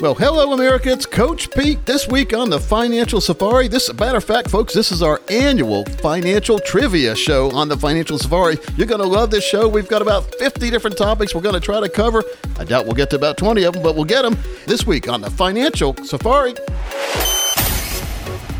Well, hello, America. It's Coach Pete this week on the Financial Safari. This, matter of fact, folks, this is our annual financial trivia show on the Financial Safari. You're going to love this show. We've got about 50 different topics we're going to try to cover. I doubt we'll get to about 20 of them, but we'll get them this week on the Financial Safari.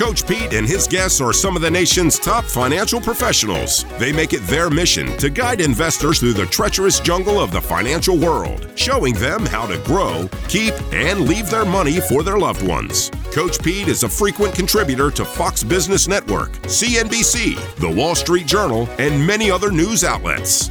Coach Pete and his guests are some of the nation's top financial professionals. They make it their mission to guide investors through the treacherous jungle of the financial world, showing them how to grow, keep, and leave their money for their loved ones. Coach Pete is a frequent contributor to Fox Business Network, CNBC, The Wall Street Journal, and many other news outlets.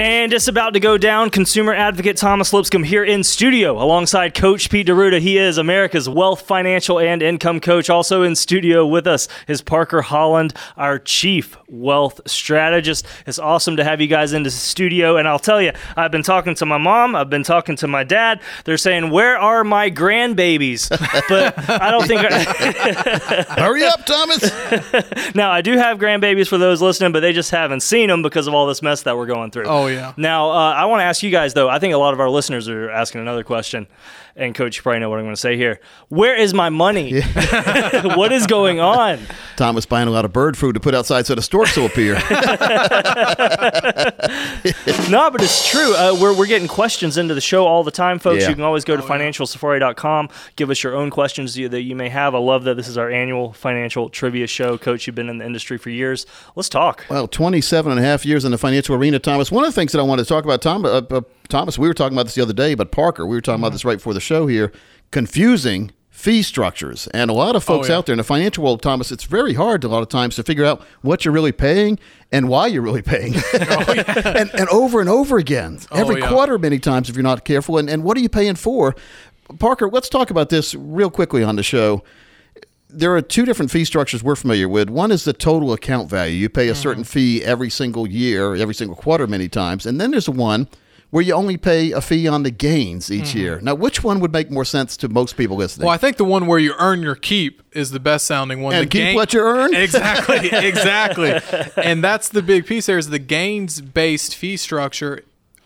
And it's about to go down. Consumer advocate Thomas Lipscomb here in studio alongside Coach Pete D'Arruda. He is America's wealth, financial, and income coach. Also in studio with us is Parker Holland, our chief wealth strategist. It's awesome to have you guys in the studio. And I'll tell you, I've been talking to my mom, I've been talking to my dad. They're saying, Where are my grandbabies? But I don't think. Hurry up, Thomas. now, I do have grandbabies for those listening, but they just haven't seen them because of all this mess that we're going through. Oh, yeah. Now, uh, I want to ask you guys, though. I think a lot of our listeners are asking another question. And, Coach, you probably know what I'm going to say here. Where is my money? what is going on? Tom Thomas buying a lot of bird food to put outside so the storks will appear. no, but it's true. Uh, we're, we're getting questions into the show all the time, folks. Yeah. You can always go to financialsafari.com, give us your own questions that you may have. I love that this is our annual financial trivia show. Coach, you've been in the industry for years. Let's talk. Well, 27 and a half years in the financial arena, Thomas. One of the things that I wanted to talk about, Tom, uh, uh, Thomas, we were talking about this the other day, but Parker, we were talking about mm-hmm. this right before the show here, confusing fee structures. And a lot of folks oh, yeah. out there in the financial world, Thomas, it's very hard a lot of times to figure out what you're really paying and why you're really paying. Oh, and, and over and over again, oh, every yeah. quarter, many times, if you're not careful. And, and what are you paying for? Parker, let's talk about this real quickly on the show there are two different fee structures we're familiar with. One is the total account value. You pay a mm-hmm. certain fee every single year, every single quarter, many times. And then there's one where you only pay a fee on the gains each mm-hmm. year. Now, which one would make more sense to most people listening? Well, I think the one where you earn your keep is the best sounding one. And the keep what you earn? Exactly, exactly. and that's the big piece there is the gains based fee structure.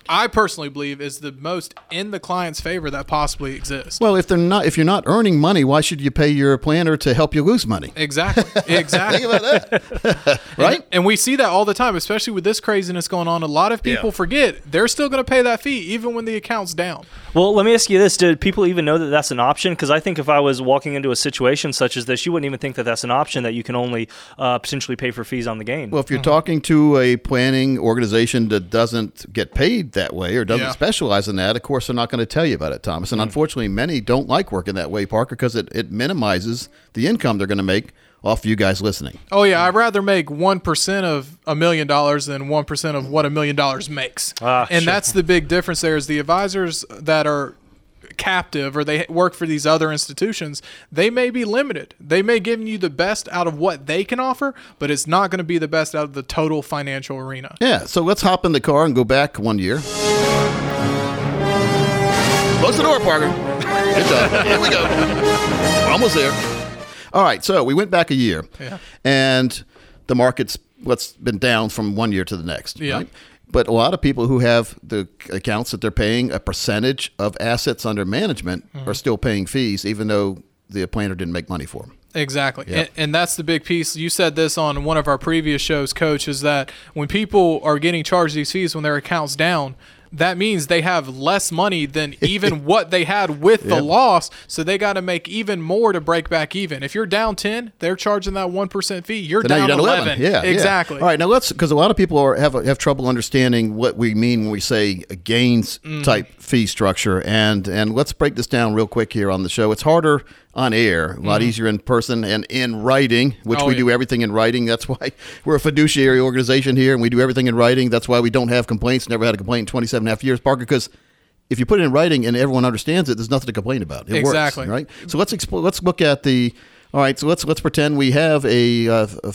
I personally believe is the most in the client's favor that possibly exists. well, if they're not, if you're not earning money, why should you pay your planner to help you lose money? Exactly. Exactly. Think about that, right? And, and we see that all the time, especially with this craziness going on. A lot of people forget they're still going to pay that fee even when the account's down. Well, let me ask you this: Did people even know that that's an option? Because I think if I was walking into a situation such as this, you wouldn't even think that that's an option that you can only uh, potentially pay for fees on the gain. Well, if you're talking to a planning organization that doesn't get paid that way or doesn't Yeah. specialize in that, of course, they're not going to tell you about it, Thomas. And unfortunately, many don't like working that way, Parker, because it, it minimizes the income they're going to make off you guys listening. Oh yeah, I'd rather make one percent of a million dollars than one percent of what a million dollars makes. Ah, and sure. that's the big difference. There is the advisors that are captive or they work for these other institutions. They may be limited. They may give you the best out of what they can offer, but it's not going to be the best out of the total financial arena. Yeah, so let's hop in the car and go back one year. Close the door, Parker. Good job. Here we go. We're almost there. All right, so we went back a year, Yeah. and the market's what's been down from one year to the next. Yeah. Right? But a lot of people who have the accounts that they're paying a percentage of assets under management Mm-hmm. are still paying fees, even though the planner didn't make money for them. Exactly. Yep. And, and that's the big piece. You said this on one of our previous shows, Coach, is that when people are getting charged these fees when their account's down, that means they have less money than even what they had with the Yep. loss. So they got to make even more to break back even. If you're down 10, they're charging that 1% fee. You're So down, you're down 11. 11. Yeah, yeah. Exactly. All right, now let's because a lot of people are, have have trouble understanding what we mean when we say a gains Mm. type fee structure, and and let's break this down real quick here on the show. It's harder on air, a lot easier in person and in writing, which Mm-hmm. Oh, we yeah. do everything in writing. That's why we're a fiduciary organization here, and we do everything in writing. That's why we don't have complaints. Never had a complaint in 27 and a half years, Parker, because. If you put it in writing and everyone understands it, there's nothing to complain about. It Exactly. works, right? So let's let's look at the. All right, so let's let's pretend we have a, uh, a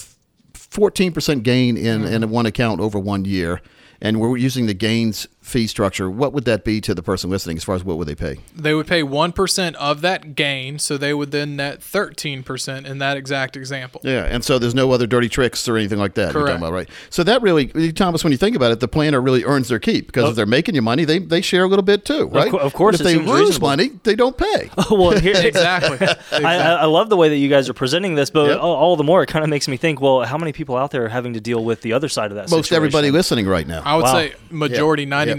fourteen percent gain in Mm-hmm. in one account over one year, and we're using the gains fee structure. What would that be to the person listening? As far as what would they pay? They would pay 1% of that gain. So they would then net 13% in that exact example. Yeah, and so there's no other dirty tricks or anything like that. You're Correct. talking about, right? So that really, Thomas, when you think about it, the planner really earns their keep because if oh. they're making you money, they, they share a little bit too, right? cour- of course, But if they lose reasonable. money, they don't pay. Oh, well, here, Exactly. I, I I love the way that you guys are presenting this, but Yep. all, all the more it kind of makes me think. Well, how many people out there are having to deal with the other side of that? Most situation? everybody listening right now. I would Wow. say majority, Yeah. 99%.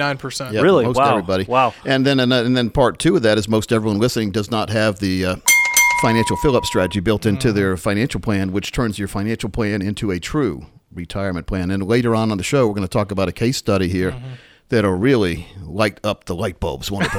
Yeah, Really? most Wow. everybody. Wow. And then and, then- and then part two of that is most everyone listening does not have the uh, financial fill-up strategy built into Mm-hmm. their financial plan, which turns your financial plan into a true retirement plan. And later on on the show, we're going to talk about a case study here. Mm-hmm. That'll really light up the light bulbs. It?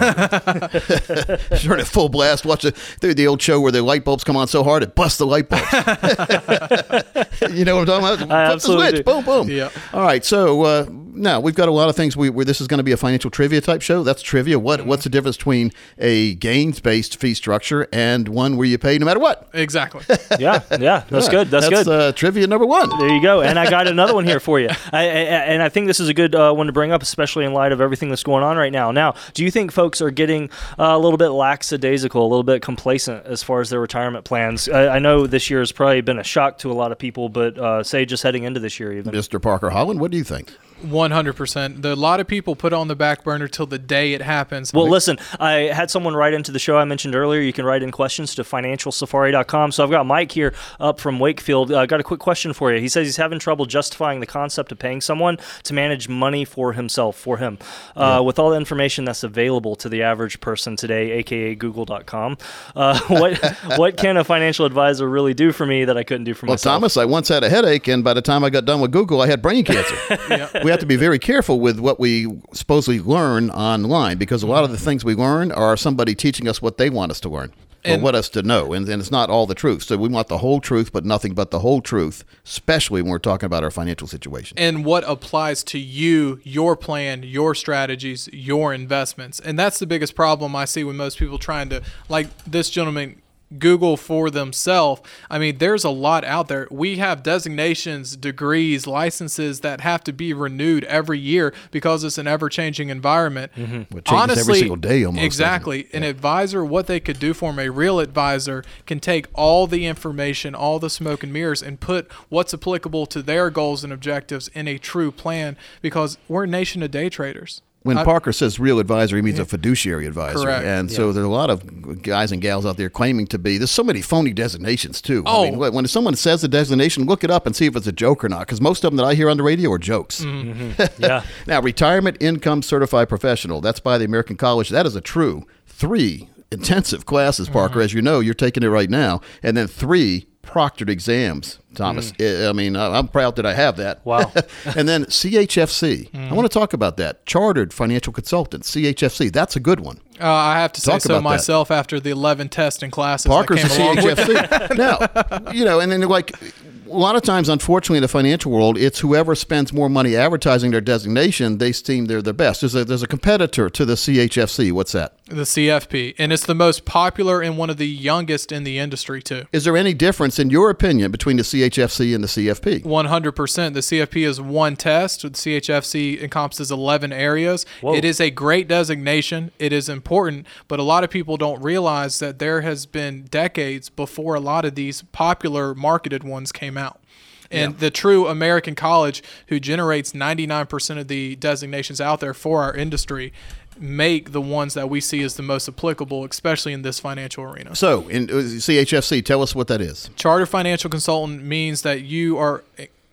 Turn it full blast. Watch the, the old show where the light bulbs come on so hard it busts the light bulbs. you know what I'm talking about? Flip the switch. do. Boom, boom. Yeah. All right. So uh, now we've got a lot of things. We, where this is going to be a financial trivia type show. That's trivia. What What's the difference between a gains based fee structure and one where you pay no matter what? Exactly. Yeah, yeah, that's good. That's, good. Uh, trivia number one. There you go. And I got another one here for you. I, I, and I think this is a good uh, one to bring up, especially in light of everything that's going on right now. Now, do you think folks are getting uh, a little bit lackadaisical, a little bit complacent as far as their retirement plans? I, I know this year has probably been a shock to a lot of people, but uh, say just heading into this year, even. Mr. Parker Holland, what do you think? One hundred percent. A lot of people put it on the back burner till the day it happens. Well, listen, I had someone write into the show I mentioned earlier. You can write in questions to financialsafari.com. So I've got Mike here up from Wakefield. I uh, got a quick question for you. He says he's having trouble justifying the concept of paying someone to manage money for himself, for him, uh, with all the information that's available to the average person today, aka Google.com. Uh, what what can a financial advisor really do for me that I couldn't do for Well, myself? Well, Thomas, I once had a headache, and by the time I got done with Google, I had brain cancer. We have to be very careful with what we supposedly learn online because a lot of the things we learn are somebody teaching us what they want us to learn. Or And- what us to know, and, and it's not all the truth. So we want the whole truth, but nothing but the whole truth, especially when we're talking about our financial situation. and what applies to you, your plan, your strategies, your investments. And that's the biggest problem I see with most people trying to, like this gentleman, Google for themselves. I mean, there's a lot out there. We have designations, degrees, licenses that have to be renewed every year because it's an ever changing environment. Mm-hmm. It changes every single day almost? Exactly. An advisor, what they could do for them, a real advisor can take all the information, all the smoke and mirrors, and put what's applicable to their goals and objectives in a true plan because we're a nation of day traders. When I- Parker says real advisor, he means a fiduciary advisor. Correct. And so there are a lot of guys and gals out there claiming to be. There's so many phony designations too. I Oh. mean, when when someone says the designation, look it up and see if it's a joke or not. Because most of them that I hear on the radio are jokes. Mm-hmm. yeah. now, retirement income certified professional. That's by the American College. That is a true three intensive classes, Parker. Mm-hmm. As you know, you're taking it right now, and then three proctored exams. Mm. Thomas, I I mean, I'm proud that I have that. Wow. and then CHFC. Mm. I want to talk about that. Chartered Financial Consultant, CHFC. That's a good one. Uh, I have to say Talk so about that. myself after the 11 tests and classes Parker's a that came along CHFC. now, you know, and then like a lot of times, unfortunately, in the financial world, it's whoever spends more money advertising their designation, they seem they're the best. There's a there's a competitor to the CHFC. What's that? The CFP, and it's the most popular and one of the youngest in the industry too. Is there any difference, in your opinion, between the CHFC and the CFP? 100%. The CFP is one test. The CHFC encompasses 11 areas. It is a great designation. It is important, but a lot of people don't realize that there has been decades before a lot of these popular marketed ones came out. And the true American college, who generates 99% of the designations out there for our industry, make the ones that we see as the most applicable, especially in this financial arena. So, in uh, CHFC, tell us what that is. Charter financial consultant means that you are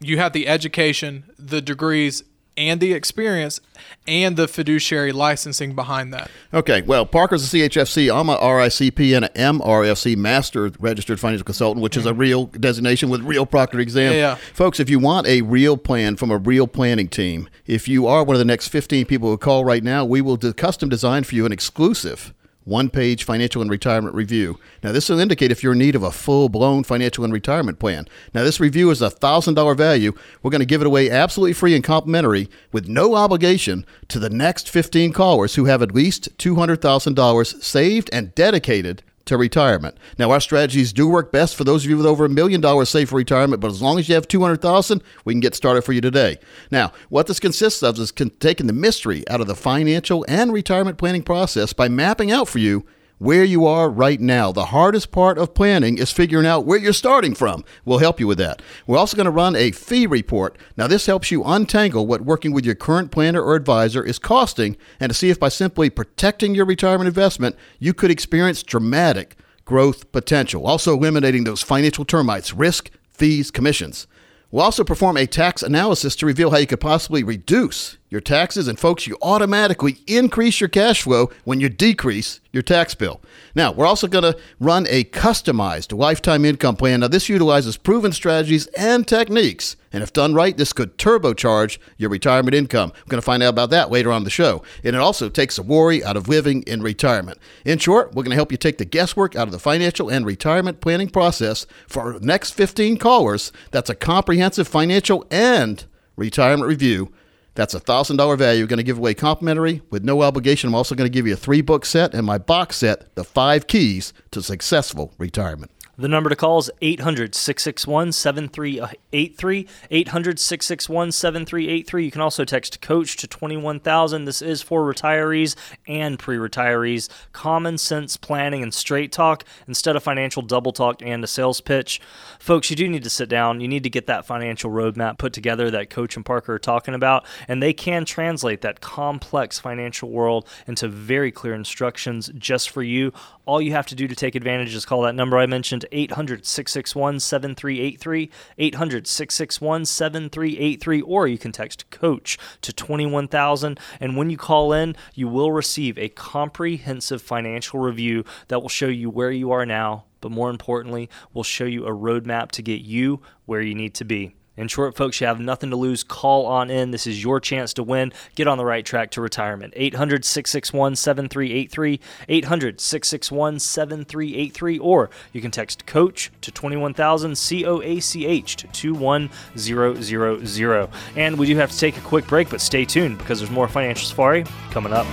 you have the education, the degrees, and the experience and the fiduciary licensing behind that. Okay, well, Parker's a CHFC. I'm a RICP and a MRFC, Master Registered Financial Consultant, which is a mm-hmm. real designation with real proctor exam. Yeah, yeah. Folks, if you want a real plan from a real planning team, if you are one of the next 15 people who call right now, we will do custom design for you an exclusive one page financial and retirement review. Now, this will indicate if you're in need of a full blown financial and retirement plan. Now, this review is a $1,000 value. We're going to give it away absolutely free and complimentary with no obligation to the next 15 callers who have at least $200,000 saved and dedicated to retirement. Now, our strategies do work best for those of you with over a million dollars saved for retirement, but as long as you have 200,000, we can get started for you today. Now, what this consists of is taking the mystery out of the financial and retirement planning process by mapping out for you where you are right now. The hardest part of planning is figuring out where you're starting from. We'll help you with that. We're also going to run a fee report. Now, this helps you untangle what working with your current planner or advisor is costing and to see if by simply protecting your retirement investment, you could experience dramatic growth potential. Also, eliminating those financial termites risk, fees, commissions. We'll also perform a tax analysis to reveal how you could possibly reduce your taxes. And folks, you automatically increase your cash flow when you decrease your tax bill. Now, we're also going to run a customized lifetime income plan. Now, this utilizes proven strategies and techniques. And if done right, this could turbocharge your retirement income. We're going to find out about that later on the show. And it also takes the worry out of living in retirement. In short, we're going to help you take the guesswork out of the financial and retirement planning process for our next 15 callers. That's a comprehensive financial and retirement review that's a thousand dollar value. Going to give away complimentary with no obligation. I'm also going to give you a three book set and my box set, the five keys to successful retirement. The number to call is 800 661 7383. 800 661 7383. You can also text coach to 21000. This is for retirees and pre retirees. Common sense planning and straight talk instead of financial double talk and a sales pitch. Folks, you do need to sit down. You need to get that financial roadmap put together that Coach and Parker are talking about, and they can translate that complex financial world into very clear instructions just for you. All you have to do to take advantage is call that number I mentioned 800 661 7383, 800 661 7383, or you can text coach to 21000. And when you call in, you will receive a comprehensive financial review that will show you where you are now, but more importantly, will show you a roadmap to get you where you need to be. In short, folks, you have nothing to lose. Call on in. This is your chance to win. Get on the right track to retirement. 800 661 7383, 800 661 7383, or you can text coach to 21000, C O A C H to 21000. And we do have to take a quick break, but stay tuned because there's more Financial Safari coming up.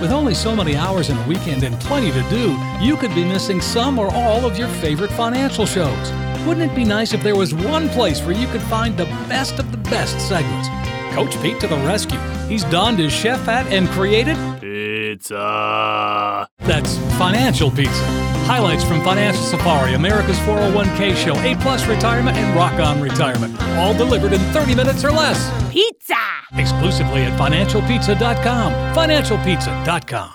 With only so many hours in a weekend and plenty to do, you could be missing some or all of your favorite financial shows. Wouldn't it be nice if there was one place where you could find the best of the best segments? Coach Pete to the rescue. He's donned his chef hat and created Pizza. that's Financial Pizza. Highlights from Financial Safari, America's 401k show, A Plus Retirement, and Rock On Retirement. All delivered in 30 minutes or less. Pizza! Exclusively at financialpizza.com. Financialpizza.com.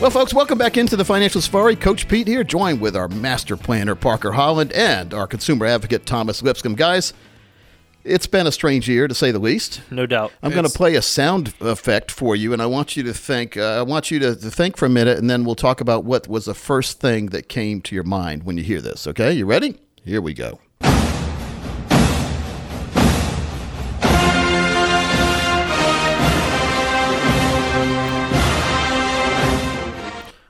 Well, folks, welcome back into the Financial Safari. Coach Pete here, joined with our master planner, Parker Holland, and our consumer advocate, Thomas Lipscomb. Guys, it's been a strange year, to say the least. No doubt. I'm going to play a sound effect for you, and I want you to think. Uh, I want you to, to think for a minute, and then we'll talk about what was the first thing that came to your mind when you hear this. Okay, you ready? Here we go.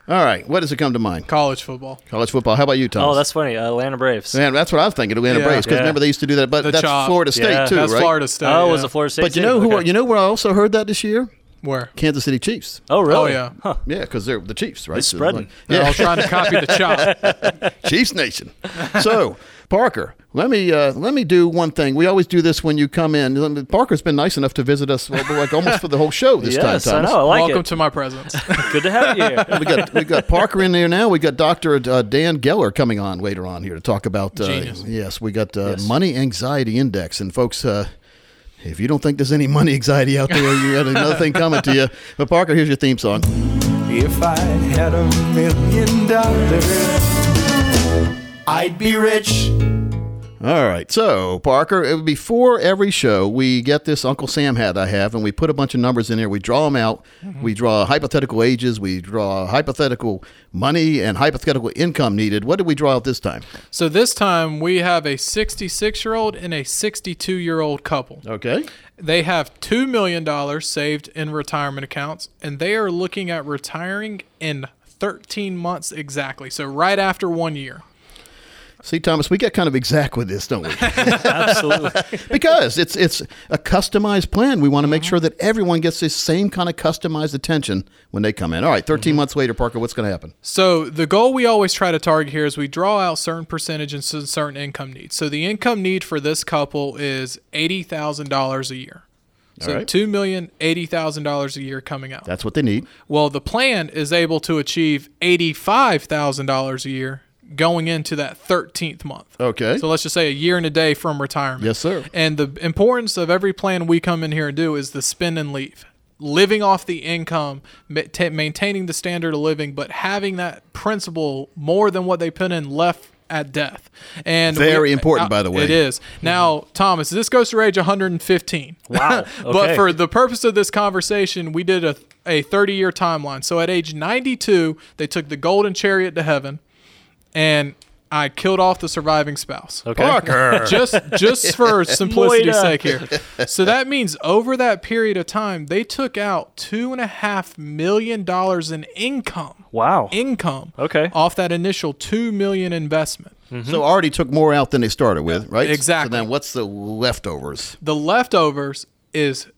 All right. What does it come to mind? College football. College football. How about you, Thomas? Oh, that's funny. Uh, Atlanta Braves. Man, that's what I was thinking. Atlanta Yeah. Braves. Because Yeah. remember they used to do that, but The that's chop. Florida State Yeah. too, That's right? Florida State. Oh, yeah. was it Florida State? But you too? know who? Okay. You know where I also heard that this year? Where? Kansas City Chiefs. Oh, really? Oh, yeah. Huh. Yeah, because they're the Chiefs, right? It's So, spreading. like- They're all trying to copy the chop. Chiefs Nation. So, Parker, let me uh, let me do one thing. We always do this when you come in. Parker's been nice enough to visit us, like almost for the whole show this yes, time. I know. I like Welcome it. to my presence. Good to have you here. We got we got Parker in there now. We got Doctor uh, Dan Geller coming on later on here to talk about. Uh, yes, we got uh, Yes. money anxiety index, and folks. Uh, if you don't think there's any money anxiety out there, you got another thing coming to you. But Parker, here's your theme song. If I had a million dollars, I'd be rich. All right. So, Parker, it would be before every show, we get this Uncle Sam hat I have, and we put a bunch of numbers in there. We draw them out. We draw hypothetical ages. We draw hypothetical money and hypothetical income needed. What did we draw out this time? so this time we have a 66 year old and a 62 year old couple. Okay. They have $2 million saved in retirement accounts, and they are looking at retiring in 13 months exactly. So, right after one year. See, Thomas, we get kind of exact with this, don't we? Absolutely. because it's it's a customized plan. We want to make sure that everyone gets the same kind of customized attention when they come in. All right, 13 mm-hmm. months later, Parker, what's going to happen? So the goal we always try to target here is we draw out certain percentage and certain income needs. So the income need for this couple is eighty thousand dollars a year. So All right. two million eighty thousand dollars a year coming out. That's what they need. well, the plan is able to achieve eighty five thousand dollars a year going into that thirteenth month. Okay. So let's just say a year and a day from retirement. Yes, sir. And the importance of every plan we come in here and do is the spend and leave. Living off the income, maintaining the standard of living, but having that principle more than what they put in left at death. And Very important, uh, by the way. It is. Now, Thomas, this goes to age 115. Wow. but for the purpose of this conversation, we did a a 30 year timeline. So at age 92, they took the golden chariot to heaven, and I killed off the surviving spouse Okay. Parker. just just for simplicity's sake here. So that means over that period of time, they took out two and a half million dollars in income. Wow. Income. Okay. Off that initial two million investment. Mm-hmm. So already took more out than they started with, right? Exactly. So then what's the leftovers? The leftovers is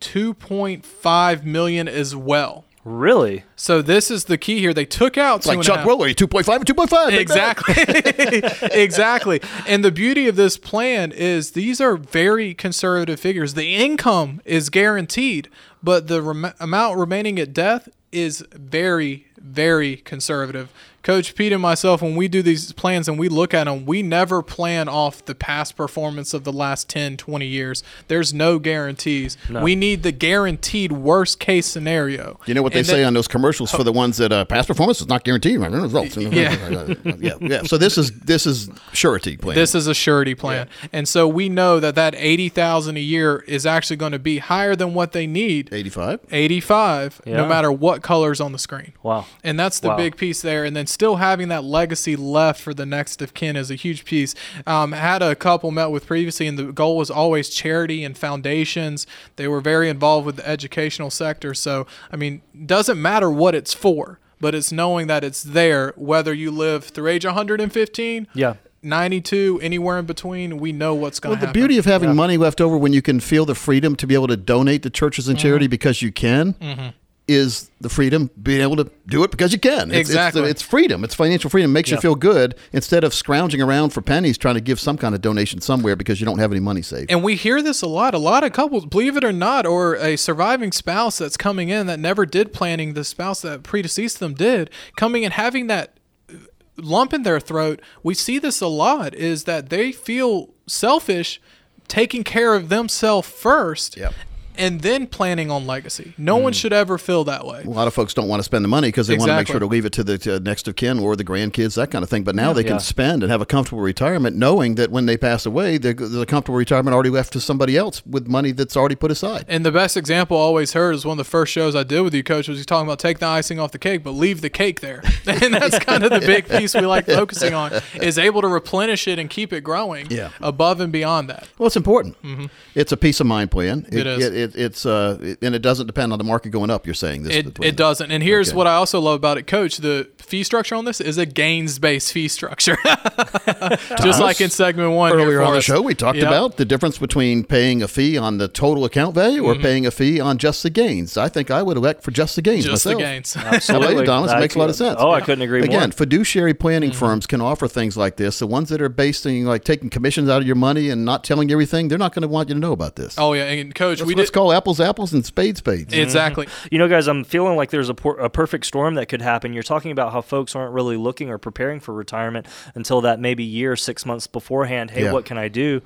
two point five million as well. Really? So this is the key here. They took out two Like Chuck half- Woolery, 2.5 and 2.5. Exactly. exactly. And the beauty of this plan is these are very conservative figures. The income is guaranteed, but the rem- amount remaining at death is very, very conservative. Coach Pete and myself, when we do these plans and we look at them, we never plan off the past performance of the last 10, 20 years. There's no guarantees. We need the guaranteed worst case scenario. You know what they And say then- on those commercials for the ones that uh, past performance is not guaranteed. Right? Results. Yeah. yeah, yeah. So this is this is surety plan. This is a surety plan, and so we know that that eighty thousand a year is actually going to be higher than what they need. 85. Eighty-five, Yeah. no matter what colors on the screen. Wow. And that's the Wow. big piece there. And then still having that legacy left for the next of kin is a huge piece. Um, had a couple met with previously, and the goal was always charity and foundations. They were very involved with the educational sector. So, I mean, doesn't matter what it's for, but it's knowing that it's there, whether you live through age 115, Yeah. 92, anywhere in between. We know what's going to Well, to the happen. beauty of having money left over when you can feel the freedom to be able to donate to churches and Mm-hmm. charity because you can is the freedom being able to do it because you can. It's, Exactly. It's, it's freedom. It's financial freedom. It makes you feel good instead of scrounging around for pennies trying to give some kind of donation somewhere because you don't have any money saved. And we hear this a lot. A lot of couples, believe it or not, or a surviving spouse that's coming in that never did planning, the spouse that predeceased them did, coming and having that lump in their throat. We see this a lot is that they feel selfish taking care of themselves first Yep. And then planning on legacy. No one should ever feel that way. a lot of folks don't want to spend the money because they want to make sure to leave it to the to next of kin or the grandkids, that kind of thing. But now they Yeah. can spend and have a comfortable retirement, knowing that when they pass away, there's a comfortable retirement already left to somebody else with money that's already put aside. And the best example I always heard is one of the first shows I did with you, Coach, was you talking about take the icing off the cake, but leave the cake there. and that's kind of the big piece we like focusing on is able to replenish it and keep it growing Yeah. above and beyond that. Well, it's important. It's a peace of mind plan. Mm-hmm. It is. it, it's uh, it- and it doesn't depend on the market going up. You're saying this? It, it doesn't. And here's Okay. what I also love about it, Coach. The fee structure on this is a gains based fee structure. Just like in segment one. Earlier for on the show, we talked Yep. about the difference between paying a fee on the total account value or paying a fee on just the gains. I think I would elect for just the gains Just the myself. gains. How about you, Absolutely. Thomas? It I makes a lot of could- sense. Oh, I couldn't agree Again, more. fiduciary planning Mm-hmm. firms can offer things like this. The ones that are based on like taking commissions out of your money and not telling you everything, they're not going to want you to know about this. Oh yeah, and Coach, let's, we let's did call apples apples and spades spades. exactly. You know, guys, I'm feeling like there's a, por- a perfect storm that could happen. You're talking about how folks aren't really looking or preparing for retirement until that maybe year, six months beforehand. Hey, Yeah. what can I do?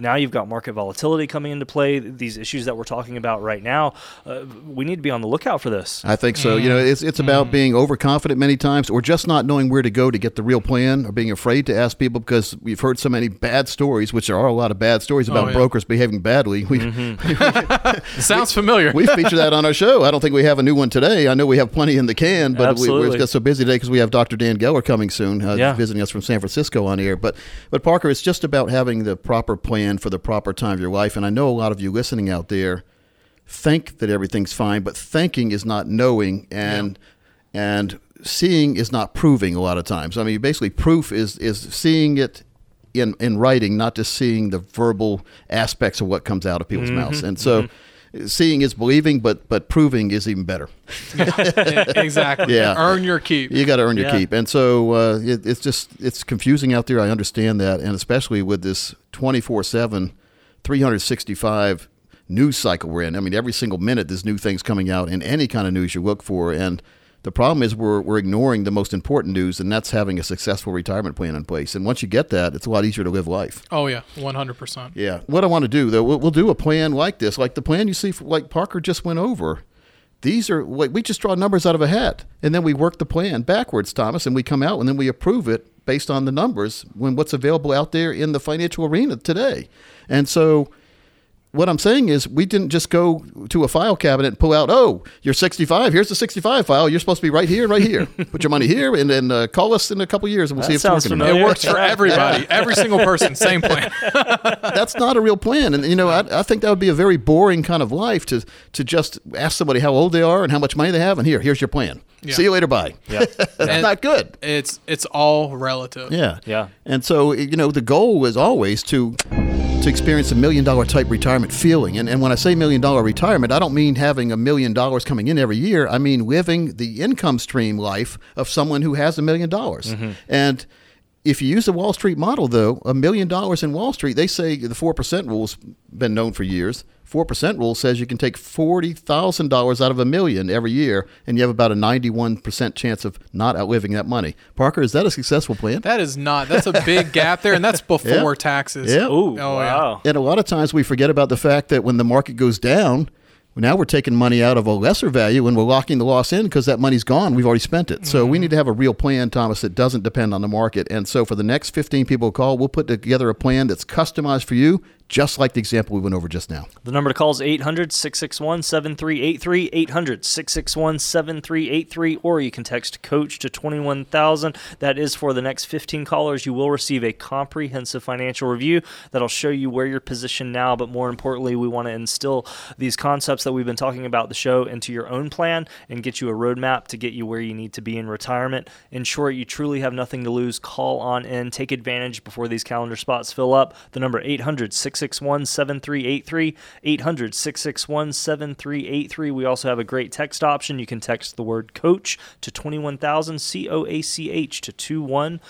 Now you've got market volatility coming into play. These issues that we're talking about right now, uh, we need to be on the lookout for this. I think so. You know, it's it's about being overconfident many times, or just not knowing where to go to get the real plan, or being afraid to ask people because we've heard so many bad stories, which there are a lot of bad stories about yeah. brokers behaving badly. We Sounds familiar. we feature that on our show. I don't think we have a new one today. I know we have plenty in the can, but we, we're Absolutely. just so busy today because we have Dr. Dan Geller coming soon, uh, Yeah. visiting us from San Francisco on air. But but Parker, it's just about having the proper plan for the proper time of your life. And I know a lot of you listening out there think that everything's fine, but thinking is not knowing, and and seeing is not proving. A lot of times, I mean, basically, proof is is seeing it in in writing, not just seeing the verbal aspects of what comes out of people's mm-hmm. mouths. And so, mm-hmm. Seeing is believing, but but proving is even better. exactly. Yeah. Earn your keep. You got to earn your Yeah. keep, and so uh, it, it's just it's confusing out there. I understand that, and especially with this 24/7, 365 news cycle we're in. I mean, every single minute there's new things coming out, in any kind of news you look for. And the problem is we're we're ignoring the most important news, and that's having a successful retirement plan in place. And once you get that, it's a lot easier to live life. Oh yeah, one hundred percent. Yeah. What I want to do though, we'll, we'll do a plan like this, like the plan you see, for, like Parker just went over. These are like we just draw numbers out of a hat, and then we work the plan backwards, Thomas, and we come out and then we approve it based on the numbers when what's available out there in the financial arena today. And so, what I'm saying is, we didn't just go to a file cabinet and pull out, oh, you're 65. Here's the 65 file. You're supposed to be right here, right here. Put your money here, and then uh, call us in a couple years, and we'll That see if sounds it's working. or not. familiar. It works for everybody, every single person, same plan. that's not a real plan. And you know, I, I think that would be a very boring kind of life to to just ask somebody how old they are and how much money they have, and here, here's your plan. Yeah. See you later. Bye. Yeah. that's And- not good. It's it's all relative. Yeah. Yeah. And so you know, the goal is always to to experience a million dollar type retirement feeling. And and when I say million dollar retirement, I don't mean having a million dollars coming in every year. I mean living the income stream life of someone who has a million dollars. Mm-hmm. And if you use the Wall Street model, though, a million dollars in Wall Street, they say the 4% rule's been known for years. 4% rule says you can take $40,000 out of a million every year, and you have about a 91% chance of not outliving that money. Parker, is that a successful plan? That is not. That's a big gap there, and that's before Yeah. taxes. Yeah. Ooh, Oh, yeah. wow. And a lot of times we forget about the fact that when the market goes down, now we're taking money out of a lesser value and we're locking the loss in because that money's gone. We've already spent it. So we mm-hmm. need to have a real plan, Thomas, that doesn't depend on the market. And so for the next 15 people who call, we'll put together a plan that's customized for you, just like the example we went over just now. The number to call is 800 661 7383. 800 661 7383. Or you can text coach to 21000. That is for the next 15 callers. You will receive a comprehensive financial review that'll show you where you're positioned now. But more importantly, we want to instill these concepts that we've been talking about the show into your own plan and get you a roadmap to get you where you need to be in retirement. In short, you truly have nothing to lose. Call on in. Take advantage before these calendar spots fill up. The number 800 661 7383. 800 661 7383. We also have a great text option. You can text the word coach to 21000 C O A C H to 21000.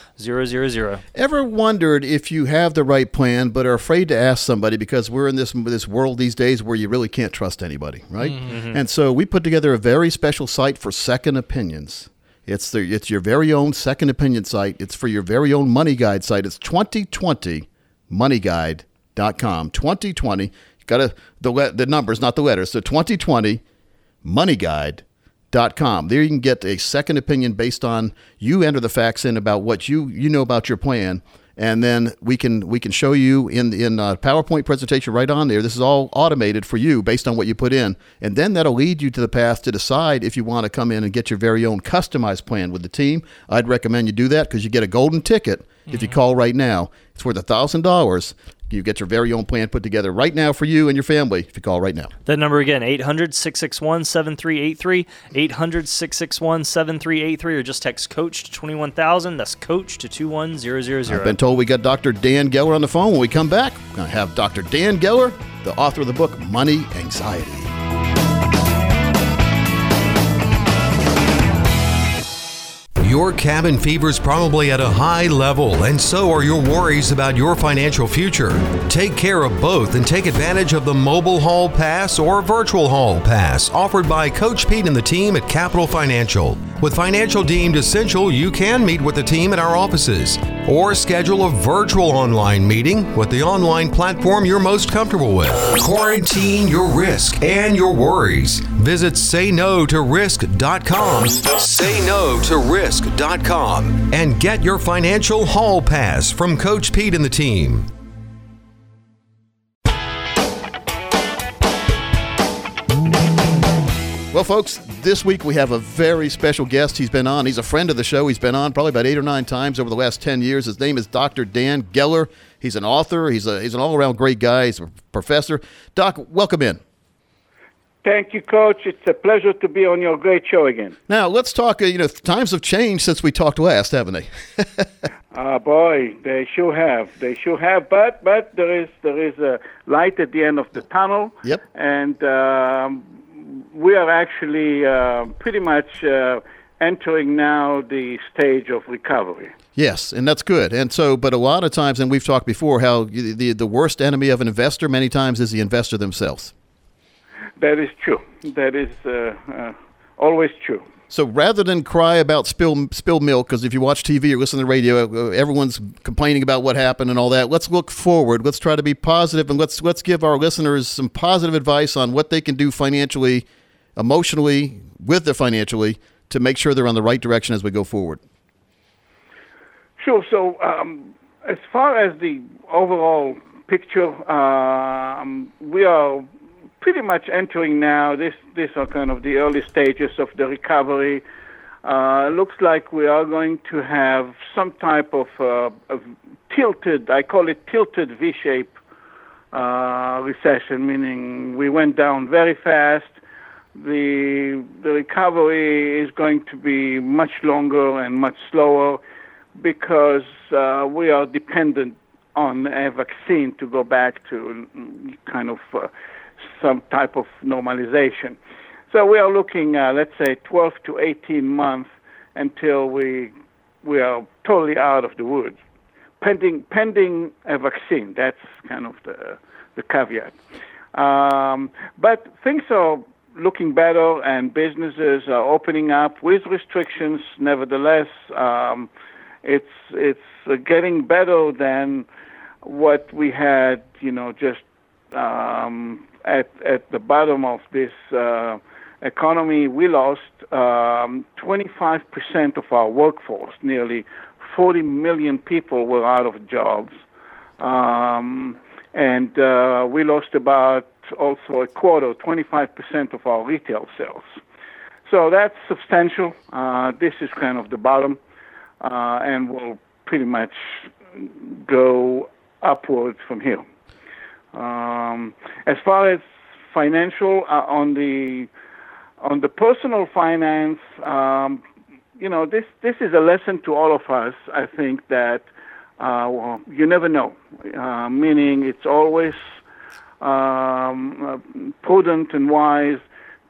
Ever wondered if you have the right plan but are afraid to ask somebody because we're in this this world these days where you really can't trust anybody, right? Mm-hmm. Mm-hmm. And so we put together a very special site for second opinions. It's the it's your very own second opinion site. It's for your very own money guide site. It's 2020moneyguide.com. 2020 got to the le- the numbers, not the letters. So 2020 moneyguide.com. There you can get a second opinion based on you enter the facts in about what you you know about your plan and then we can we can show you in in a PowerPoint presentation right on there. This is all automated for you based on what you put in, and then that'll lead you to the path to decide if you want to come in and get your very own customized plan with the team. I'd recommend you do that because you get a golden ticket if you mm-hmm. call right now. It's worth a thousand dollars. You get your very own plan put together right now for you and your family if you call right now. That number again, 800 661 7383, 800 661 7383, or just text coach to 21000. That's coach to 21000. I've been told we got Dr. Dan Geller on the phone. When we come back, we're going to have Dr. Dan Geller, the author of the book Money Anxiety. Your cabin fever is probably at a high level, and so are your worries about your financial future. Take care of both and take advantage of the mobile hall pass or virtual hall pass offered by Coach Pete and the team at Capital Financial. With financial deemed essential, you can meet with the team at our offices or schedule a virtual online meeting with the online platform you're most comfortable with. Quarantine your risk and your worries. Visit sayno-to-risk.com. Say no to risk.com and get your financial hall pass from Coach Pete and the team. Well, folks, this week we have a very special guest. He's been on. He's a friend of the show. He's been on probably about eight or nine times over the last 10 years. His name is Dr. Dan Geller. He's an author. He's, a, he's an all around great guy. He's a professor. Doc, welcome in. Thank you, Coach. It's a pleasure to be on your great show again. Now, let's talk. Uh, you know, times have changed since we talked last, haven't they? Ah, uh, boy, they sure have. They sure have. But but there is there is a light at the end of the tunnel. Yep. And um, we are actually uh, pretty much uh, entering now the stage of recovery. Yes, and that's good. And so, but a lot of times, and we've talked before, how the the worst enemy of an investor many times is the investor themselves. That is true. That is uh, uh, always true. So rather than cry about spilled spilled milk, because if you watch TV or listen to the radio, uh, everyone's complaining about what happened and all that. Let's look forward. Let's try to be positive, and let's let's give our listeners some positive advice on what they can do financially, emotionally, with their financially to make sure they're on the right direction as we go forward. Sure. So um, as far as the overall picture, um, we are pretty much entering now. This these are kind of the early stages of the recovery. Uh, looks like we are going to have some type of, uh, of tilted, I call it tilted V-shape uh, recession, meaning we went down very fast. The the recovery is going to be much longer and much slower because uh, we are dependent on a vaccine to go back to kind of uh, some type of normalization. So we are looking, uh, let's say, 12 to 18 months until we we are totally out of the woods, pending pending a vaccine. That's kind of the the caveat. Um, but things are looking better, and businesses are opening up with restrictions. Nevertheless, um, it's it's getting better than what we had, you know, just um, at at the bottom of this uh, economy, we lost um, 25% of our workforce. Nearly 40 million people were out of jobs, um, and uh, we lost about also a quarter, 25% of our retail sales. So that's substantial. Uh, this is kind of the bottom, uh, and will pretty much go upwards from here. Um, as far as financial uh, on the on the personal finance, um, you know, this this is a lesson to all of us. I think that uh, well, you never know. Uh, meaning, it's always um, uh, prudent and wise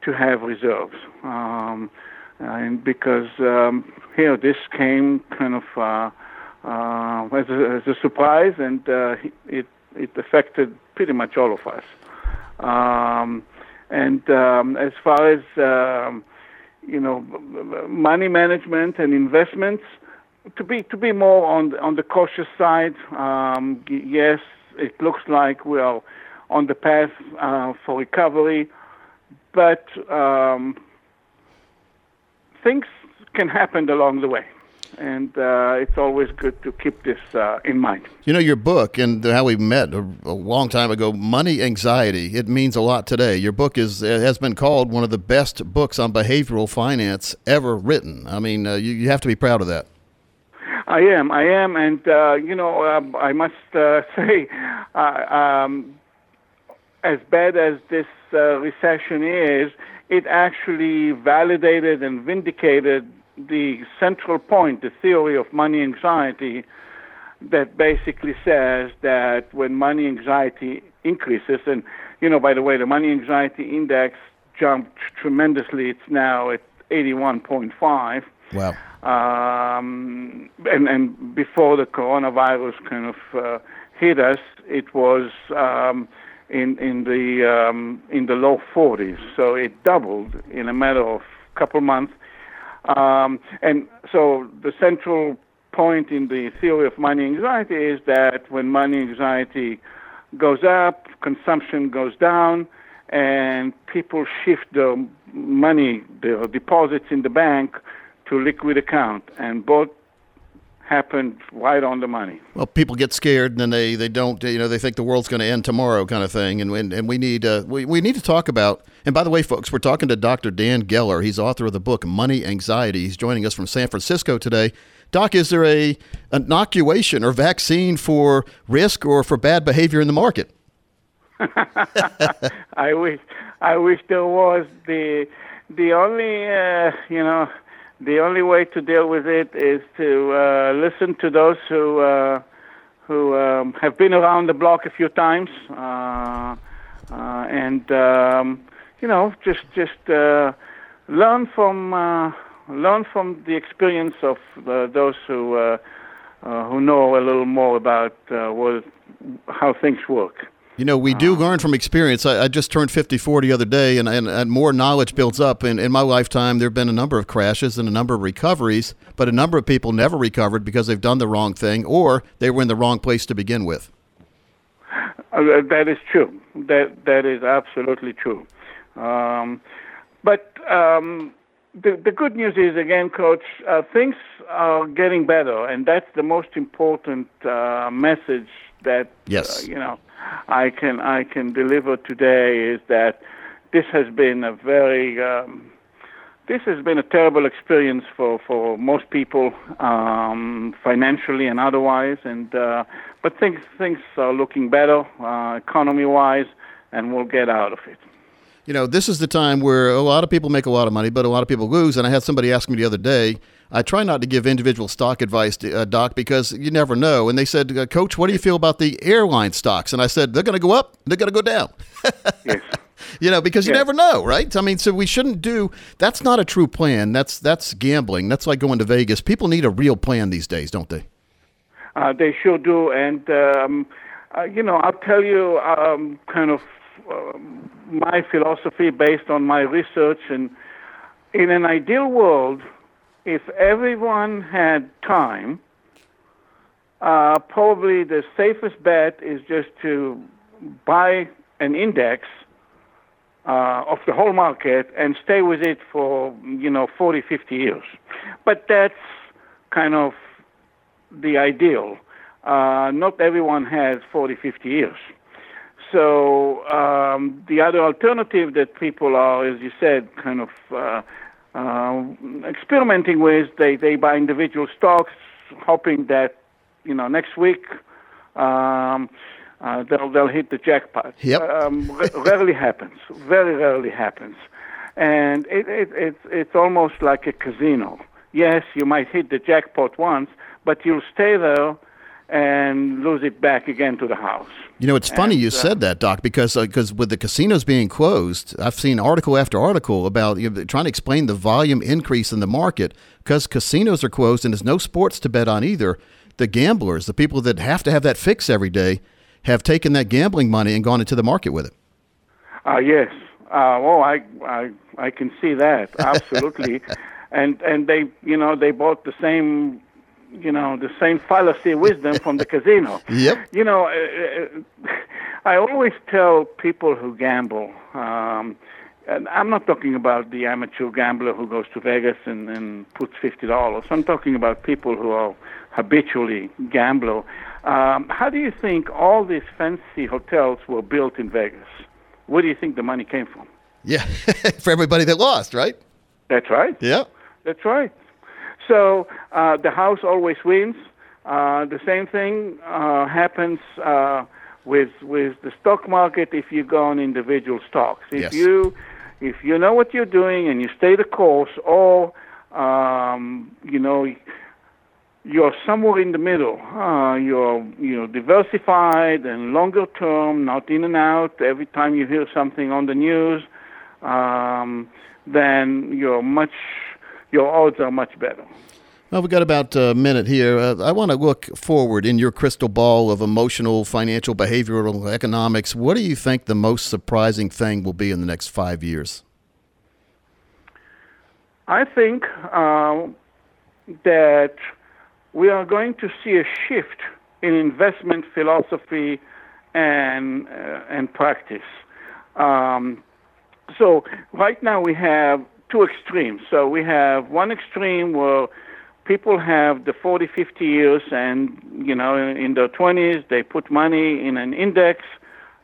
to have reserves. Um, and because um, here this came kind of uh, uh, as, a, as a surprise, and uh, it it affected pretty much all of us. Um, and um, as far as um, you know, money management and investments, to be to be more on on the cautious side. Um, yes, it looks like we are on the path uh, for recovery, but um, things can happen along the way and uh, it's always good to keep this uh, in mind. You know, your book and how we met a, a, long time ago, Money Anxiety, it means a lot today. Your book is has been called one of the best books on behavioral finance ever written. I mean, uh, you, you have to be proud of that. I am, I am, and uh, you know, uh, I must uh, say, uh, um, as bad as this uh, recession is, it actually validated and vindicated the central point, the theory of money anxiety, that basically says that when money anxiety increases, and you know, by the way, the money anxiety index jumped tremendously. It's now at 81.5. Wow. Um, and, and before the coronavirus kind of uh, hit us, it was um, in in the um, in the low 40s. So it doubled in a matter of a couple months. Um, and so the central point in the theory of money anxiety is that when money anxiety goes up, consumption goes down, and people shift their money, their deposits in the bank to liquid account, and both happened right on the money. Well, people get scared and then they, they don't, you know, they think the world's going to end tomorrow kind of thing. And, and, and we, need, uh, we, we need to talk about, and by the way, folks, we're talking to Dr. Dan Geller. He's author of the book Money Anxiety. He's joining us from San Francisco today. Doc, is there a inoculation or vaccine for risk or for bad behavior in the market? I wish, I wish there was the, the only, uh, you know, the only way to deal with it is to uh, listen to those who uh, who um, have been around the block a few times, uh, uh, and um, you know, just just uh, learn from uh, learn from the experience of those who who know a little more about what how things work. You know, we do learn from experience. I, I just turned 54 the other day, and, and, and more knowledge builds up. And in my lifetime, there have been a number of crashes and a number of recoveries, but a number of people never recovered because they've done the wrong thing or they were in the wrong place to begin with. Uh, that is true. That that is absolutely true. Um, but um, the the good news is again, Coach, uh, things are getting better, and that's the most important uh, message that Yes. uh, you know I can I can deliver today is that this has been a very um, this has been a terrible experience for, for most people, um, financially and otherwise. And uh, but things things are looking better, uh, economy wise, and we'll get out of it. You know, this is the time where a lot of people make a lot of money, but a lot of people lose. And I had somebody ask me the other day. I try not to give individual stock advice, uh, Doc, because you never know. And they said, uh, Coach, what do you feel about the airline stocks? And I said, they're going to go up, they're going to go down. Yes. you know, because you Yes. never know, right? I mean, so we shouldn't do. That's not a true plan. That's that's gambling. That's like going to Vegas. People need a real plan these days, don't they? Uh, they sure do, and um, uh, you know, I'll tell you um, kind of um my philosophy based on my research. And in an ideal world, if everyone had time, uh, probably the safest bet is just to buy an index uh, of the whole market and stay with it for you know 40, 50 years. But that's kind of the ideal. Uh, not everyone has 40, 50 years. So um, the other alternative that people are, as you said, kind of uh, uh, experimenting with, they, they buy individual stocks, hoping that you know next week um, uh, they'll they'll hit the jackpot. Yep. Um, ra- rarely happens. Very rarely happens, and it, it it's it's almost like a casino. Yes, you might hit the jackpot once, but you'll stay there and lose it back again to the house. You know, it's funny And, you uh, said that, Doc, because because with the casinos being closed, I've seen article after article about you know, trying to explain the volume increase in the market because casinos are closed and there's no sports to bet on either. The gamblers, the people that have to have that fix every day, have taken that gambling money and gone into the market with it. Uh, yes. Uh, oh, I, I, I can see that absolutely, and and they, you know, they bought the same, you know, the same fallacy wisdom from the casino. Yep. You know, uh, uh, I always tell people who gamble, um, and I'm not talking about the amateur gambler who goes to Vegas and, and puts fifty dollars. I'm talking about people who are habitually gambler. Um, how do you think all these fancy hotels were built in Vegas? Where do you think the money came from? Yeah, for everybody that lost, right? That's right. Yeah. That's right. So uh, the house always wins. Uh, the same thing uh, happens uh, with with the stock market if you go on individual stocks. If Yes. you if you know what you're doing and you stay the course, or um, you know you're somewhere in the middle. Uh, you're you're diversified and longer term, not in and out. Every time you hear something on the news, um, then you're much your odds are much better. Well, we've got about a minute here. Uh, I want to look forward in your crystal ball of emotional, financial, behavioral economics. What do you think the most surprising thing will be in the next five years? I think uh, that we are going to see a shift in investment philosophy and uh, and practice. Um, so right now we have two extremes. So we have one extreme where people have the 40, 50 years, and you know, in their 20s they put money in an index.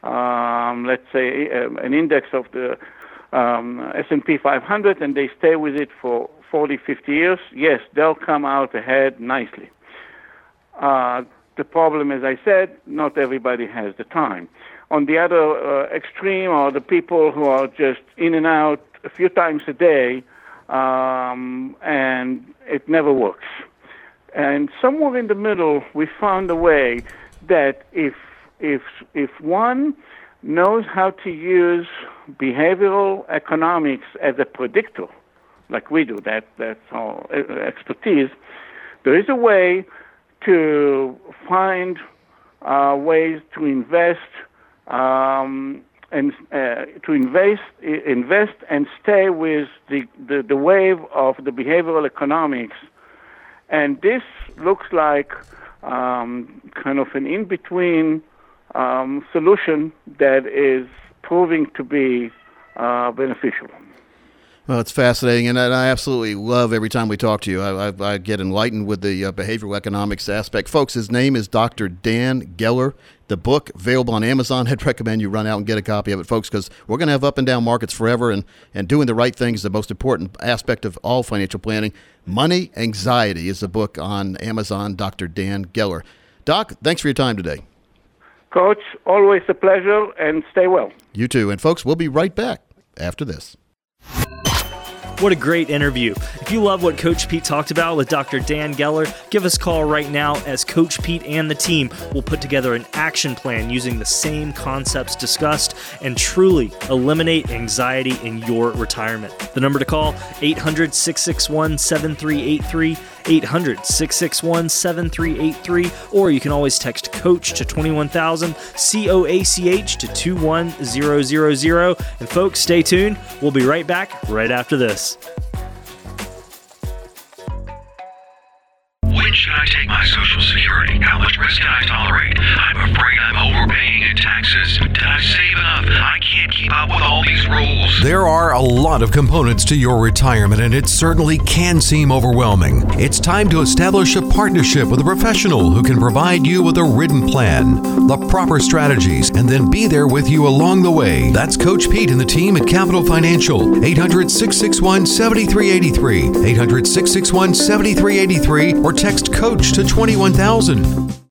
Um, let's say uh, an index of the um, S&P 500, and they stay with it for 40, 50 years. Yes, they'll come out ahead nicely. Uh, the problem, as I said, not everybody has the time. On the other uh, extreme are the people who are just in and out a few times a day, um, and it never works. And somewhere in the middle, we found a way that if if if one knows how to use behavioral economics as a predictor, like we do, that that's our uh, expertise. There is a way to find uh, ways to invest um, and uh, to invest invest and stay with the, the, the wave of the behavioral economics. And this looks like um, kind of an in between um, solution that is proving to be uh, beneficial. Well, it's fascinating, and I absolutely love every time we talk to you. I, I, I get enlightened with the uh, behavioral economics aspect. Folks, his name is Dr. Dan Geller. The book available on Amazon. I'd recommend you run out and get a copy of it, folks, because we're going to have up and down markets forever, and, and doing the right thing is the most important aspect of all financial planning. Money Anxiety is the book on Amazon, Dr. Dan Geller. Doc, thanks for your time today. Coach, always a pleasure, and stay well. You too. And, folks, we'll be right back after this. What a great interview. If you love what Coach Pete talked about with Dr. Dan Geller, give us a call right now as Coach Pete and the team will put together an action plan using the same concepts discussed and truly eliminate anxiety in your retirement. The number to call 800 661 7383 800 661 7383 or you can always text coach to 21000 C O A C H to 21000 and folks stay tuned. We'll be right back right after this. Lot of components to your retirement, and it certainly can seem overwhelming. It's time to establish a partnership with a professional who can provide you with a written plan, the proper strategies, and then be there with you along the way. That's Coach Pete and the team at Capital Financial. 800 661 7383. 800 661 7383 or text coach to 21000.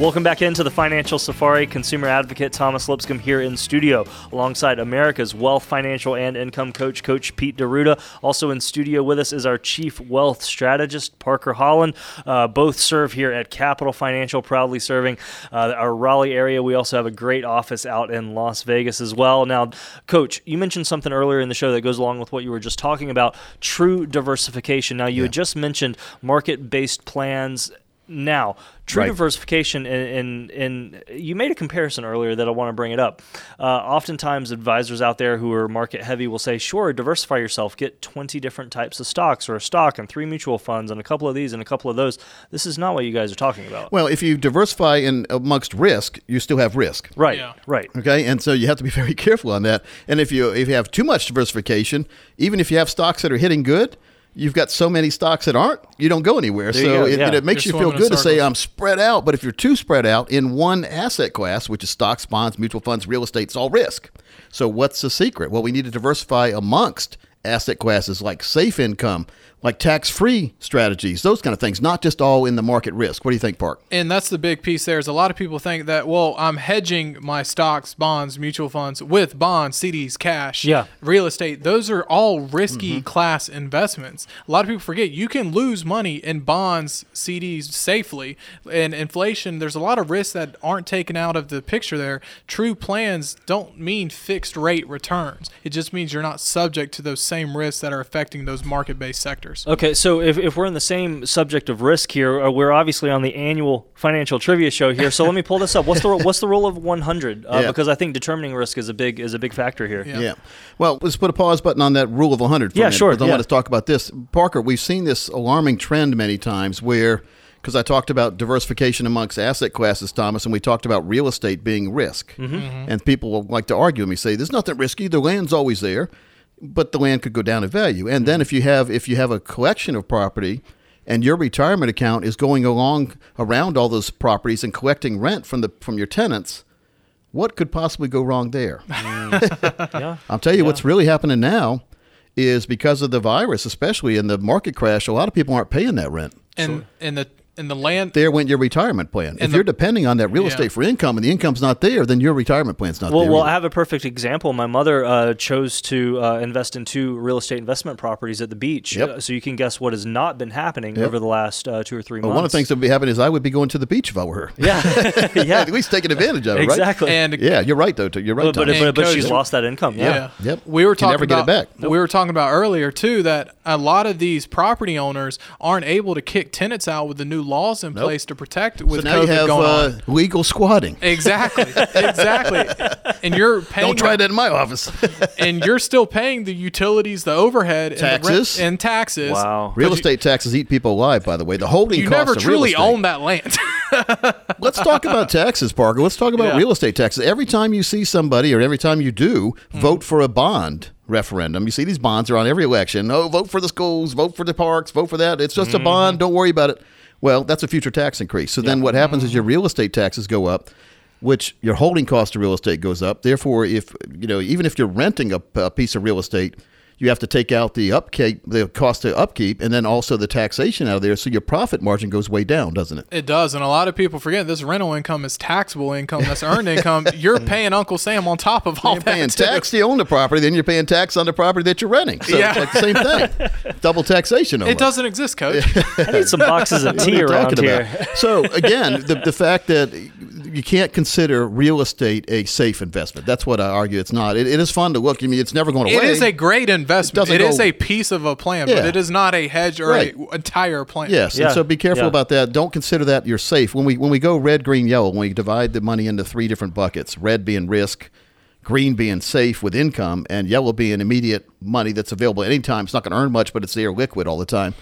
Welcome back into the Financial Safari. Consumer advocate Thomas Lipscomb here in studio alongside America's wealth, financial, and income coach, Coach Pete D'Arruda. Also in studio with us is our chief wealth strategist, Parker Holland. Uh, both serve here at Capital Financial, proudly serving uh, our Raleigh area. We also have a great office out in Las Vegas as well. Now, Coach, you mentioned something earlier in the show that goes along with what you were just talking about true diversification. Now, you had just mentioned market based plans now, true Right. diversification, and, and, and you made a comparison earlier that I want to bring it up. Uh, oftentimes, advisors out there who are market heavy will say, sure, diversify yourself, get 20 different types of stocks or a stock and three mutual funds and a couple of these and a couple of those. This is not what you guys are talking about. Well, if you diversify in amongst risk, you still have risk. right, Yeah. right. Okay, and so you have to be very careful on that. And if you if you have too much diversification, even if you have stocks that are hitting good, you've got so many stocks that aren't, you don't go anywhere. There you so go, it, yeah. it makes You're you feel good to say. I'm spread out. But if you're too spread out in one asset class, which is stocks, bonds, mutual funds, real estate, it's all risk. So what's the secret? Well, we need to diversify amongst asset classes like safe income, like tax-free strategies, those kind of things, not just all in the market risk. What do you think, Park? And that's the big piece there is a lot of people think that, well, I'm hedging my stocks, bonds, mutual funds with bonds, CDs, cash, Yeah. real estate. Those are all risky Mm-hmm. class investments. A lot of people forget you can lose money in bonds, CDs safely. And inflation, there's a lot of risks that aren't taken out of the picture there. True plans don't mean fixed rate returns. It just means you're not subject to those same risks that are affecting those market based sectors. Okay, so if, if we're in the same subject of risk here, uh, we're obviously on the annual financial trivia show here. So let me pull this up. What's the what's the rule of 100? Uh, Yeah. Because I think determining risk is a big is a big factor here. Yeah. Yeah. Well, let's put a pause button on that rule of 100 for Yeah, a minute, sure, because I want to talk about this. Parker, we've seen this alarming trend many times where, because I talked about diversification amongst asset classes, Thomas, and we talked about real estate being risk. Mm-hmm. And people will like to argue with me, say, there's nothing risky. The land's always there, but the land could go down in value. And then mm-hmm. if you have if you have a collection of property and your retirement account is going along around all those properties and collecting rent from the from your tenants, what could possibly go wrong there? Yeah. I'll tell you what's really happening now is because of the virus, especially in the market crash, a lot of people aren't paying that rent. And and the and the land There went your retirement plan. if the- you're depending on that real Yeah. estate for income and the income's not there, then your retirement plan's not Well, there. well, either. I have a perfect example. My mother uh, chose to uh, invest in two real estate investment properties at the beach. Yep. Uh, so you can guess what has not been happening Yep. over the last uh, two or three Well, months. one of the things that would be happening is I would be going to the beach if I were her. Yeah, yeah, At least taking advantage of it, right? exactly. and Yeah, you're right, though. You're right, but but, Thomas. but, but she's lost that income. Yeah. Yeah. Yep. We were talking never get it about back. we were talking about earlier too that a lot of these property owners aren't able to kick tenants out with the new laws in Nope. place to protect with so now COVID you have going uh, on. legal squatting. Exactly. exactly. And you're paying Don't try that in my office. and you're still paying the utilities, the overhead, and the rent- Taxes. and taxes. Wow. Real you- estate taxes eat people alive, by the way. The holding You cost never of real truly own that land. Let's talk about taxes, Parker. Let's talk about Yeah. real estate taxes. Every time you see somebody, or every time you do, Mm-hmm. vote for a bond referendum. You see these bonds are on every election. Oh, vote for the schools, vote for the parks, vote for that. It's just Mm-hmm. a bond. Don't worry about it. Well, that's a future tax increase. So then what happens is mm-hmm. your real estate taxes go up. Which your holding cost of real estate goes up. Therefore, if you know, even if you're renting a, a piece of real estate, you have to take out the upkeep, the cost of upkeep, and then also the taxation out of there. So your profit margin goes way down, doesn't it? It does, and a lot of people forget this rental income is taxable income. That's earned income. You're paying Uncle Sam on top of all You're that. paying too. tax to own the property, then you're paying tax on the property that you're renting. So Yeah. it's like the same thing. Double taxation. It doesn't exist, Coach. I need some boxes of What tea around here. about? So again, the, the fact that you can't consider real estate a safe investment. That's what I argue. It's not. It, it is fun to look. I mean, it's never going away. It is a great investment. doesn't It is go- a piece of a plan, but it is not a hedge or Right. a entire plan. Yes, Yeah. and so be careful Yeah. about that. Don't consider that you're safe. When we when we go red, green, yellow, when we divide the money into three different buckets, red being risk, green being safe with income, and yellow being immediate money that's available at any time. It's not going to earn much, but it's there liquid all the time.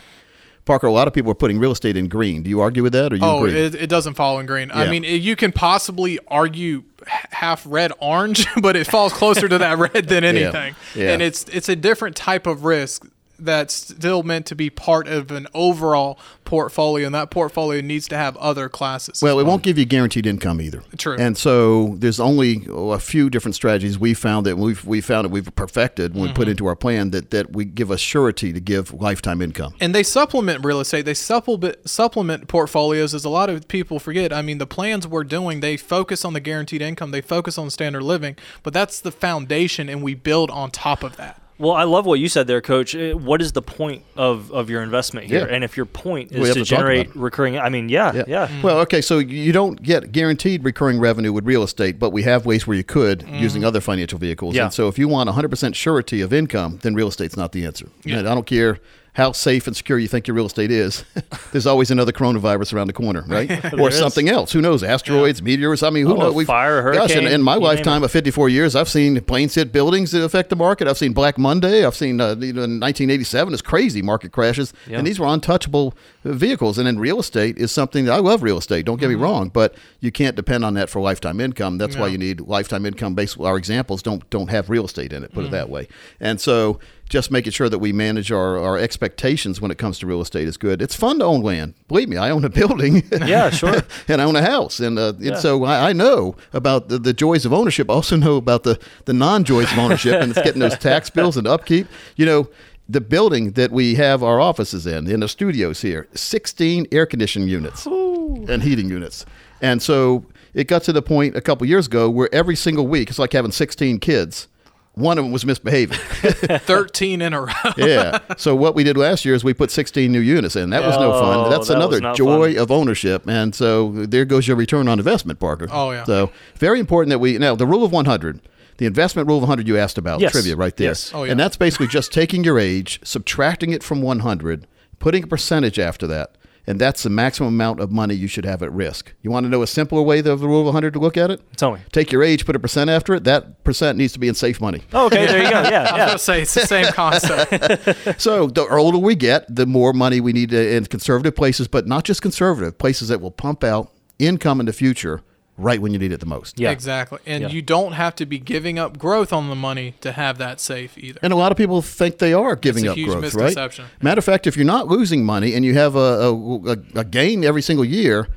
Parker, a lot of people are putting real estate in green. Do you argue with that, or you Oh, agree? it, it doesn't fall in green. I Yeah. mean, you can possibly argue half red orange, but it falls closer to that red than anything. Yeah. And it's it's a different type of risk that's still meant to be part of an overall portfolio, and that portfolio needs to have other classes. as Well, it won't give you guaranteed income either. True. And so there's only a few different strategies we found that we've we found that we've perfected when we Mm-hmm. put into our plan that that we give us surety to give lifetime income. and they supplement real estate. They supplement supplement portfolios, as a lot of people forget. I mean, the plans we're doing, they focus on the guaranteed income, they focus on standard living, but that's the foundation, and we build on top of that. Well, I love what you said there, Coach. Uh, What is the point of, of your investment here? Yeah. And if your point is to to generate recurring, I mean, yeah, yeah. Well, okay, so you don't get guaranteed recurring revenue with real estate, but we have ways where you could using other financial vehicles. Yeah. And so if you want 100% surety of income, then real estate's not the answer. And I don't care how safe and secure you think your real estate is. There's always another coronavirus around the corner, right? or is. something else. Who knows? Asteroids, meteors. I mean, who Oh, knows? We've- fire, Gosh, in, in my lifetime of 54 years, I've seen planes hit buildings that affect the market. I've seen Black Monday. I've seen uh, you know, in 1987, it's crazy market crashes. Yeah. And these were untouchable uh, vehicles. And then real estate is something that I love real estate. Don't get me wrong, but you can't depend on that for lifetime income. That's why you need lifetime income. Based our examples don't don't have real estate in it. Put it that way. And so just making sure that we manage our, our expectations when it comes to real estate is good. It's fun to own land. Believe me, I own a building. Yeah, sure. and I own a house. And, uh, Yeah. and so I, I know about the, the joys of ownership. I also know about the, the non joys of ownership and it's getting those tax bills and upkeep. You know, the building that we have our offices in, in the studios here, 16 air conditioning units and heating units. And so it got to the point a couple years ago where every single week, it's like having 16 kids. One of them was misbehaving. 13 in a row. yeah. So what we did last year is we put 16 new units in. That was no fun. That's that another joy fun. of ownership. And so there goes your return on investment, Parker. Oh, yeah. So very important that we now the rule of 100. The investment rule of 100 you asked about Yes. trivia right there. Yes. Oh, yeah. And that's basically just taking your age, subtracting it from 100, putting a percentage after that, and that's the maximum amount of money you should have at risk. You want to know a simpler way of the rule of 100 to look at it? Tell me. Take your age, put a percent after it. That percent needs to be in safe money. Oh, okay, there you go. Yeah, I was yeah. going to say it's the same concept. So the older we get, the more money we need to, in conservative places, but not just conservative places that will pump out income in the future right when you need it the most. Yeah. Exactly. And Yeah. you don't have to be giving up growth on the money to have that safe either. And a lot of people think they are giving a up huge growth, right? Matter of fact, if you're not losing money and you have a, a, a, a gain every single year,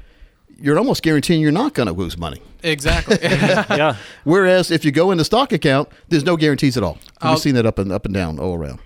you're almost guaranteeing you're not going to lose money. Exactly. yeah. Whereas if you go in the stock account, there's no guarantees at all. I'll- We've seen that up and up and down all around.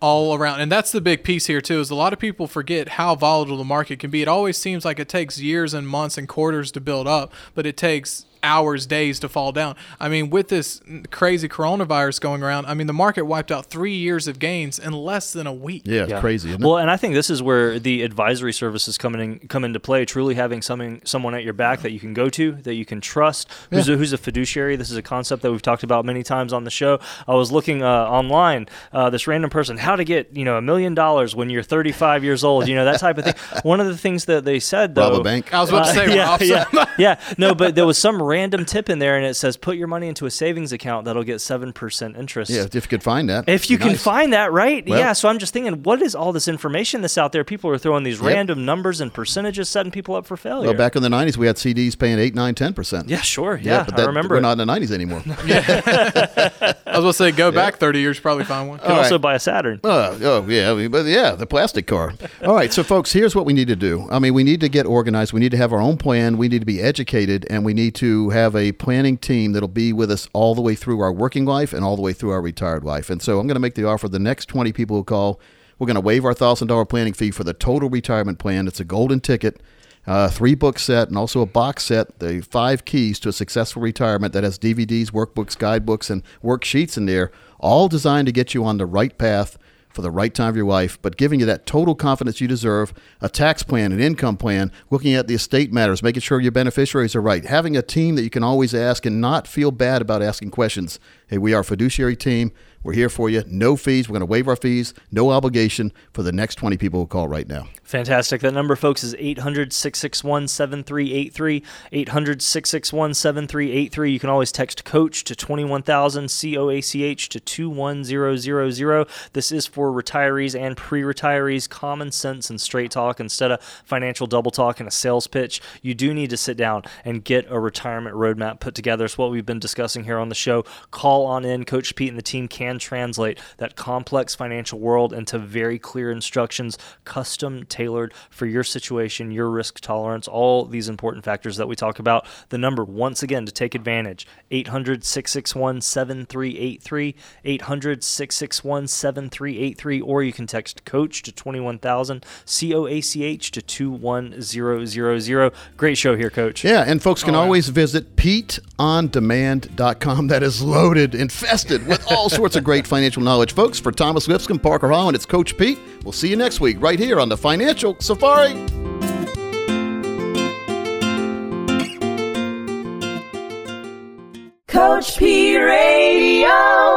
All around. And that's the big piece here too is a lot of people forget how volatile the market can be. It always seems like it takes years and months and quarters to build up but it takes hours days to fall down i mean with this crazy coronavirus going around i mean the market wiped out three years of gains in less than a week Yeah, it's Yeah. crazy, isn't it? Well, and I think this is where the advisory services come in come into play. Truly having something someone at your back that you can go to, that you can trust, who's, a, who's a fiduciary. This is a concept that we've talked about many times on the show. I was looking uh, online, uh, this random person, how to get you know a million dollars when you're 35 years old. You know that type of thing. One of the things that they said though, Rob a bank. i was about to say yeah, yeah, yeah. No, but there was some random tip in there, and it says put your money into a savings account that'll get seven percent interest. yeah, if you could find that. If you Be can nice. find that, right? Well- yeah. So I'm just thinking, what is all this information that's out there? People are throwing these Yep. random numbers and percentages, setting people up for failure. Well, back in the 90s, we had CDs paying 8, 9, 10%. yeah, sure. Yeah, but I remember. We're it. not in the 90s anymore. i was going to say go back 30 years probably find one You can also right. buy a Saturn. Oh, oh yeah, but yeah, the plastic car. All right, so folks, here's what we need to do. I mean, we need to get organized. We need to have our own plan. We need to be educated, and we need to have a planning team that'll be with us all the way through our working life and all the way through our retired life. And so, I'm going to make the offer: the next 20 people who call, we're going to waive our thousand dollar planning fee for the total retirement plan. It's a golden ticket. Uh, three book set and also a box set, the five keys to a successful retirement that has DVDs, workbooks, guidebooks, and worksheets in there, all designed to get you on the right path for the right time of your life, but giving you that total confidence you deserve, a tax plan, an income plan, looking at the estate matters, making sure your beneficiaries are right, having a team that you can always ask and not feel bad about asking questions. Hey, we are a fiduciary team. We're here for you. No fees. We're going to waive our fees. No obligation for the next 20 people who call right now. Fantastic. That number, folks, is 800 661 7383. 800 661 7383. You can always text coach to 21000, C O A C H to 21000. This is for retirees and pre retirees. Common sense and straight talk instead of financial double talk and a sales pitch. You do need to sit down and get a retirement roadmap put together. It's what we've been discussing here on the show. Call on in. Coach Pete and the team can translate that complex financial world into very clear instructions, custom tailored for your situation, your risk tolerance, all these important factors that we talk about. The number, once again, to take advantage 800 661 7383, 800 661 7383, or you can text coach to 21000, C O A C H to 21000. Great show here, coach. Yeah, and folks can oh, always visit PeteOnDemand.com. That is loaded, infested with all sorts of great financial knowledge. Folks, for Thomas Lipscomb, Parker Holland, it's Coach Pete. We'll see you next week right here on the Financial Safari.